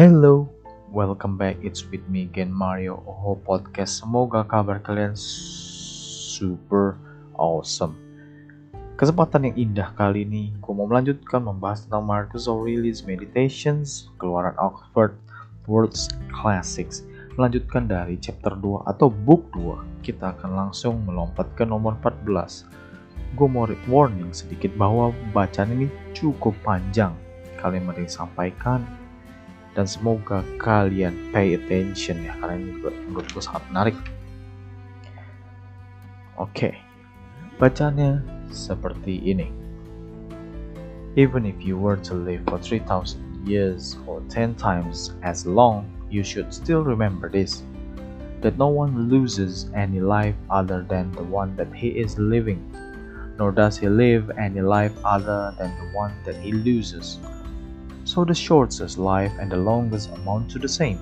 Hello, welcome back. It's with me again Mario Oho Podcast. Semoga kabar kalian super awesome. Kesempatan yang indah kali ini, gue mau melanjutkan membahas tentang Marcus Aurelius Meditations, keluaran Oxford Words Classics. Melanjutkan dari chapter 2 atau book 2, kita akan langsung melompat ke nomor 14. Gue mau warning sedikit bahwa bacaan ini cukup panjang. Kalian mending sampaikan dan semoga kalian pay attention ya karena ini juga menurutku sangat menarik. Oke bacanya seperti ini. Even if you were to live for 3000 years or 10 times as long you should still remember this that no one loses any life other than the one that he is living nor does he live any life other than the one that he loses so the shortest life and the longest amount to the same.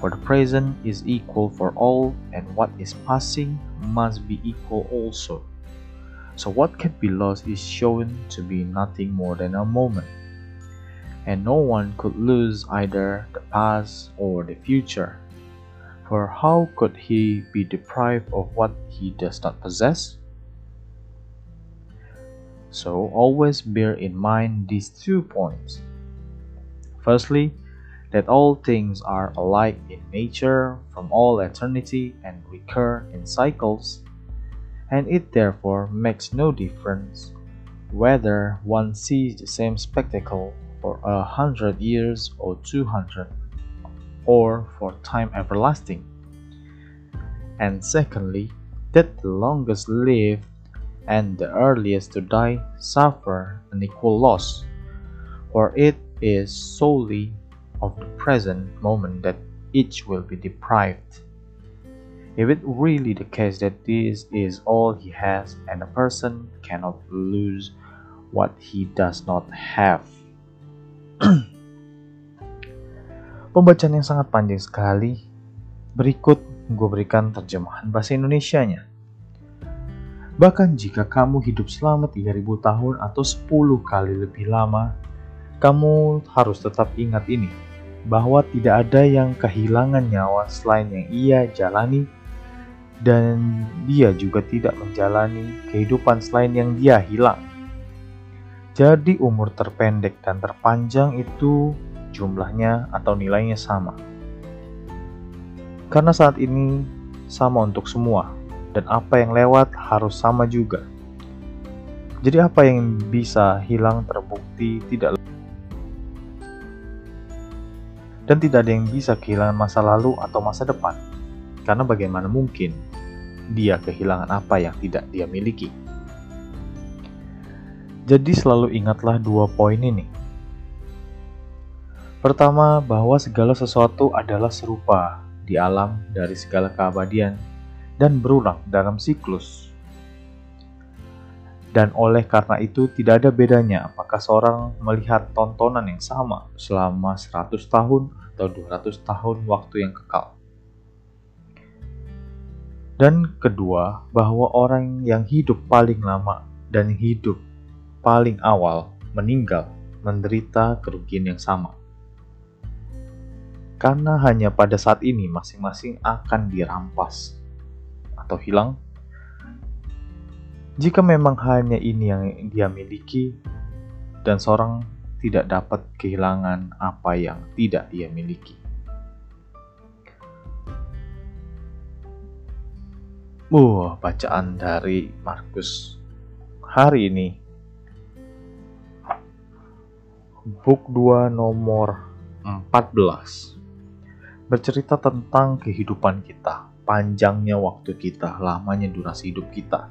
For the present is equal for all, and what is passing must be equal also. So what can be lost is shown to be nothing more than a moment. And no one could lose either the past or the future. For how could he be deprived of what he does not possess? So always bear in mind these two points. Firstly, that all things are alike in nature from all eternity and recur in cycles, and it therefore makes no difference whether one sees the same spectacle for a hundred years or two hundred, or for time everlasting. And secondly, that the longest live and the earliest to die suffer an equal loss, for it is solely of the present moment that each will be deprived. If it really the case that this is all he has and a person cannot lose what he does not have. Pembacaan yang sangat panjang sekali. Berikut gue berikan terjemahan bahasa Indonesianya. Bahkan jika kamu hidup selama 3000 tahun atau 10 kali lebih lama, kamu harus tetap ingat ini, bahwa tidak ada yang kehilangan nyawa selain yang ia jalani dan dia juga tidak menjalani kehidupan selain yang dia hilang. Jadi umur terpendek dan terpanjang itu jumlahnya atau nilainya sama. Karena saat ini sama untuk semua, dan apa yang lewat harus sama juga. Jadi apa yang bisa hilang terbukti tidak dan tidak ada yang bisa kehilangan masa lalu atau masa depan. Karena bagaimana mungkin dia kehilangan apa yang tidak dia miliki. Jadi selalu ingatlah dua poin ini. Pertama, bahwa segala sesuatu adalah serupa di alam dari segala keabadian dan berulang dalam siklus. Dan oleh karena itu tidak ada bedanya apakah seorang melihat tontonan yang sama selama 100 tahun atau 200 tahun waktu yang kekal. Dan kedua, bahwa orang yang hidup paling lama dan hidup paling awal meninggal menderita kerugian yang sama. Karena hanya pada saat ini masing-masing akan dirampas atau hilang? Jika memang hanya ini yang dia miliki, dan seorang tidak dapat kehilangan apa yang tidak dia miliki. Uh, bacaan dari Markus hari ini. Book 2 nomor 14 bercerita tentang kehidupan kita panjangnya waktu kita, lamanya durasi hidup kita.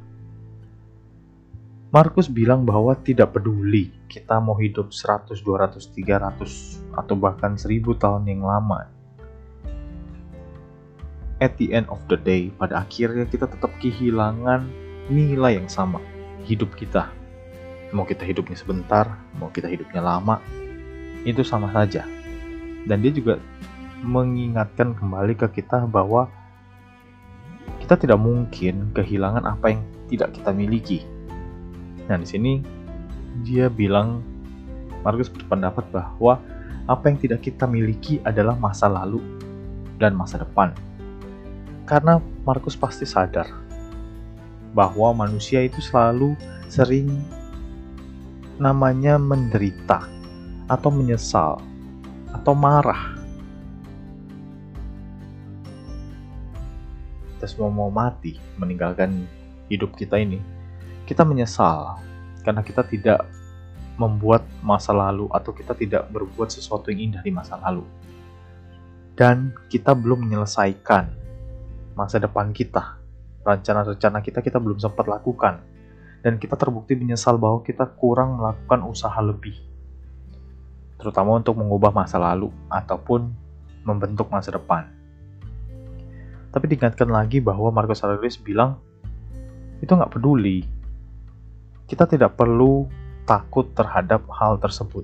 Markus bilang bahwa tidak peduli kita mau hidup 100, 200, 300 atau bahkan 1000 tahun yang lama. At the end of the day, pada akhirnya kita tetap kehilangan nilai yang sama, hidup kita. Mau kita hidupnya sebentar, mau kita hidupnya lama, itu sama saja. Dan dia juga mengingatkan kembali ke kita bahwa kita tidak mungkin kehilangan apa yang tidak kita miliki. Nah, di sini dia bilang Markus berpendapat bahwa apa yang tidak kita miliki adalah masa lalu dan masa depan. Karena Markus pasti sadar bahwa manusia itu selalu sering namanya menderita atau menyesal atau marah. Kita semua mau mati, meninggalkan hidup kita ini. Kita menyesal karena kita tidak membuat masa lalu atau kita tidak berbuat sesuatu yang indah di masa lalu. Dan kita belum menyelesaikan masa depan kita. Rencana-rencana kita kita belum sempat lakukan. Dan kita terbukti menyesal bahwa kita kurang melakukan usaha lebih. Terutama untuk mengubah masa lalu ataupun membentuk masa depan. Tapi diingatkan lagi bahwa Marcus Aurelius bilang, itu nggak peduli. Kita tidak perlu takut terhadap hal tersebut.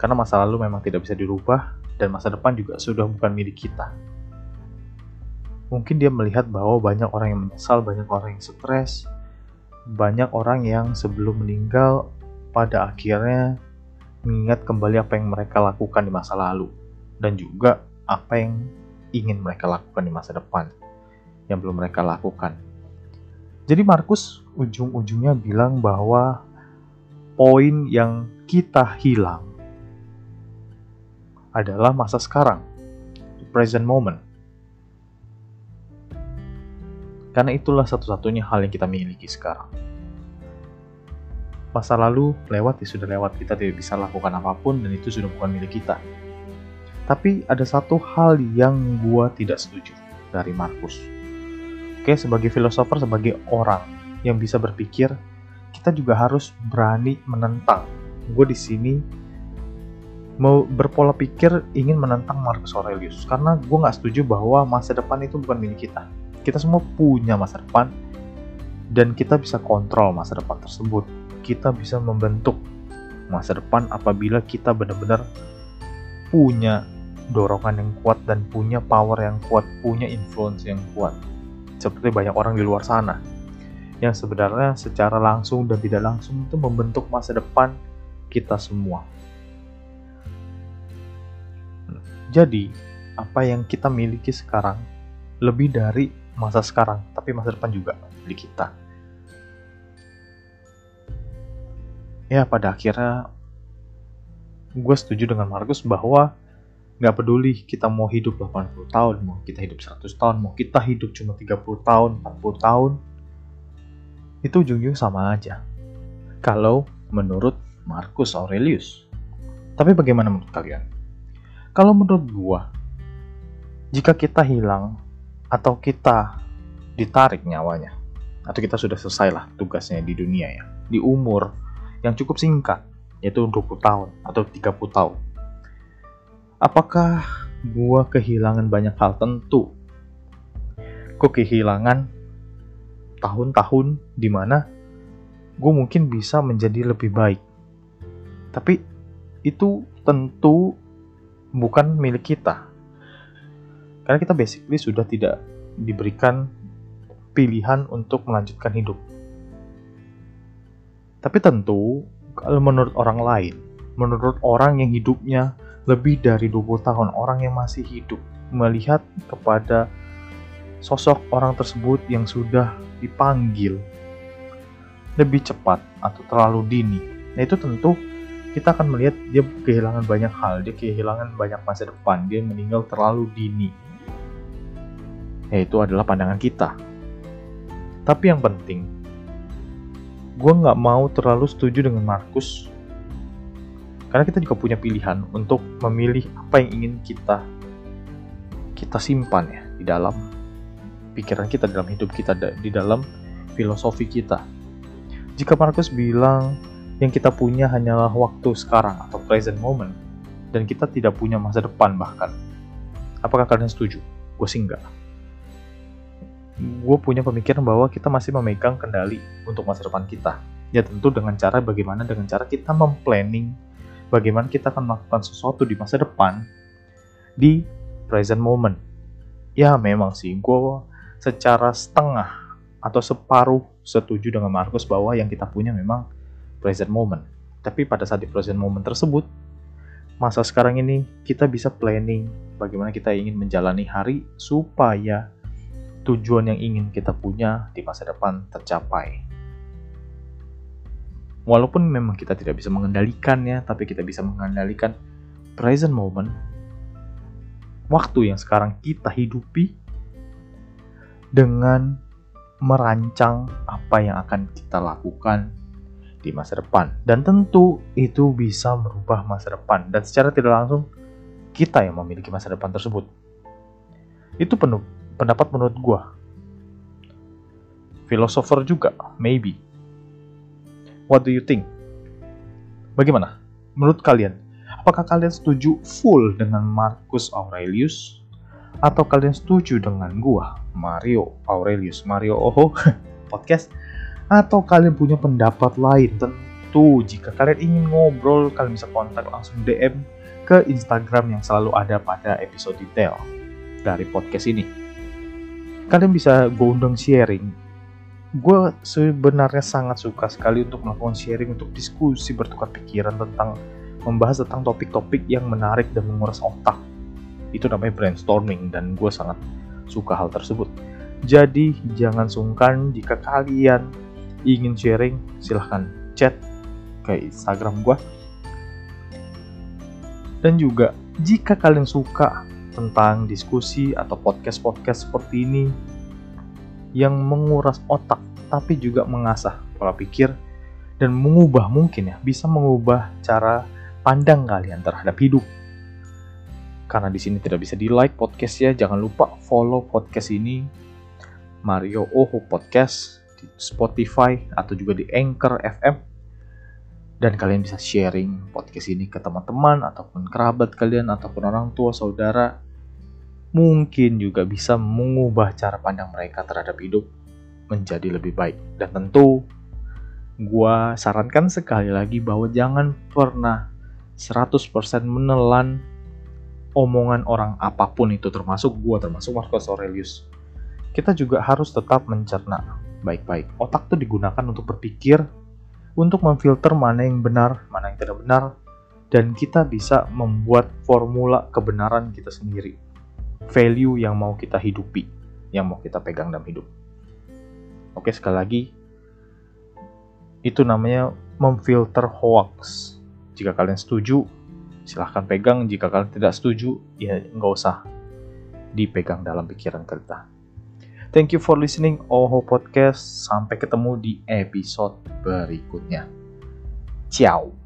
Karena masa lalu memang tidak bisa dirubah dan masa depan juga sudah bukan milik kita. Mungkin dia melihat bahwa banyak orang yang menyesal, banyak orang yang stres, banyak orang yang sebelum meninggal pada akhirnya mengingat kembali apa yang mereka lakukan di masa lalu dan juga apa yang ingin mereka lakukan di masa depan yang belum mereka lakukan. Jadi Markus ujung-ujungnya bilang bahwa poin yang kita hilang adalah masa sekarang, the present moment. Karena itulah satu-satunya hal yang kita miliki sekarang. Masa lalu lewat ya sudah lewat, kita tidak bisa lakukan apa pun dan itu sudah bukan milik kita. Tapi ada satu hal yang gua tidak setuju dari Markus. Oke, sebagai filosofer, sebagai orang yang bisa berpikir kita juga harus berani menentang. Gue di sini mau berpola pikir ingin menentang Marcus Aurelius karena gue nggak setuju bahwa masa depan itu bukan milik kita. Kita semua punya masa depan dan kita bisa kontrol masa depan tersebut. Kita bisa membentuk masa depan apabila kita benar-benar punya dorongan yang kuat dan punya power yang kuat, punya influence yang kuat. Seperti banyak orang di luar sana yang sebenarnya secara langsung dan tidak langsung itu membentuk masa depan kita semua. Jadi, apa yang kita miliki sekarang lebih dari masa sekarang, tapi masa depan juga di kita. Ya, pada akhirnya gue setuju dengan Markus bahwa nggak peduli kita mau hidup 80 tahun, mau kita hidup 100 tahun, mau kita hidup cuma 30 tahun, 40 tahun, itu ujung-ujung sama aja. Kalau menurut Marcus Aurelius. Tapi bagaimana menurut kalian? Kalau menurut gua, jika kita hilang atau kita ditarik nyawanya, atau kita sudah selesai lah tugasnya di dunia ya, di umur yang cukup singkat, yaitu 20 tahun atau 30 tahun. Apakah gua kehilangan banyak hal tentu? Kok kehilangan tahun-tahun di mana gue mungkin bisa menjadi lebih baik. Tapi itu tentu bukan milik kita. Karena kita basically sudah tidak diberikan pilihan untuk melanjutkan hidup. Tapi tentu kalau menurut orang lain, menurut orang yang hidupnya lebih dari 20 tahun, orang yang masih hidup, melihat kepada sosok orang tersebut yang sudah dipanggil lebih cepat atau terlalu dini. Nah itu tentu kita akan melihat dia kehilangan banyak hal, dia kehilangan banyak masa depan, dia meninggal terlalu dini. Yaitu adalah pandangan kita. Tapi yang penting, gue nggak mau terlalu setuju dengan Markus karena kita juga punya pilihan untuk memilih apa yang ingin kita kita simpan ya di dalam pikiran kita, dalam hidup kita, di dalam filosofi kita. Jika Markus bilang yang kita punya hanyalah waktu sekarang atau present moment, dan kita tidak punya masa depan bahkan, apakah kalian setuju? Gue sih enggak. Gue punya pemikiran bahwa kita masih memegang kendali untuk masa depan kita. Ya tentu dengan cara bagaimana dengan cara kita memplanning bagaimana kita akan melakukan sesuatu di masa depan di present moment. Ya memang sih, gue secara setengah atau separuh setuju dengan Markus bahwa yang kita punya memang present moment. Tapi pada saat di present moment tersebut, masa sekarang ini kita bisa planning bagaimana kita ingin menjalani hari supaya tujuan yang ingin kita punya di masa depan tercapai. Walaupun memang kita tidak bisa mengendalikannya, tapi kita bisa mengendalikan present moment, waktu yang sekarang kita hidupi dengan merancang apa yang akan kita lakukan di masa depan. Dan tentu itu bisa merubah masa depan. Dan secara tidak langsung, kita yang memiliki masa depan tersebut. Itu penuh pendapat menurut gue. Filosofer juga, maybe. What do you think? Bagaimana? Menurut kalian, apakah kalian setuju full dengan Marcus Aurelius? Atau kalian setuju dengan gua, Mario Aurelius, Mario Oho, podcast? Atau kalian punya pendapat lain? Tentu, jika kalian ingin ngobrol, kalian bisa kontak langsung DM ke Instagram yang selalu ada pada episode detail dari podcast ini. Kalian bisa gue undang sharing. Gue sebenarnya sangat suka sekali untuk melakukan sharing, untuk diskusi, bertukar pikiran tentang membahas tentang topik-topik yang menarik dan menguras otak. Itu namanya brainstorming dan gue sangat suka hal tersebut. Jadi jangan sungkan jika kalian ingin sharing, silahkan chat ke Instagram gue dan juga jika kalian suka tentang diskusi atau podcast-podcast seperti ini yang menguras otak tapi juga mengasah pola pikir dan mengubah mungkin ya bisa mengubah cara pandang kalian terhadap hidup. Karena di sini tidak bisa di like podcast ya, jangan lupa follow podcast ini. Mario Oho Podcast di Spotify atau juga di Anchor FM dan kalian bisa sharing podcast ini ke teman-teman ataupun kerabat kalian ataupun orang tua saudara mungkin juga bisa mengubah cara pandang mereka terhadap hidup menjadi lebih baik. Dan tentu gue sarankan sekali lagi bahwa jangan pernah 100% menelan omongan orang apa pun itu termasuk gue termasuk Marcus Aurelius. Kita juga harus tetap mencerna baik-baik. Otak tuh digunakan untuk berpikir untuk memfilter mana yang benar, mana yang tidak benar, dan kita bisa membuat formula kebenaran kita sendiri. Value yang mau kita hidupi, yang mau kita pegang dalam hidup. Oke, sekali lagi, itu namanya memfilter hoax. Jika kalian setuju, silahkan pegang. Jika kalian tidak setuju, ya nggak usah dipegang dalam pikiran kita. Thank you for listening Oho Podcast. Sampai ketemu di episode berikutnya. Ciao.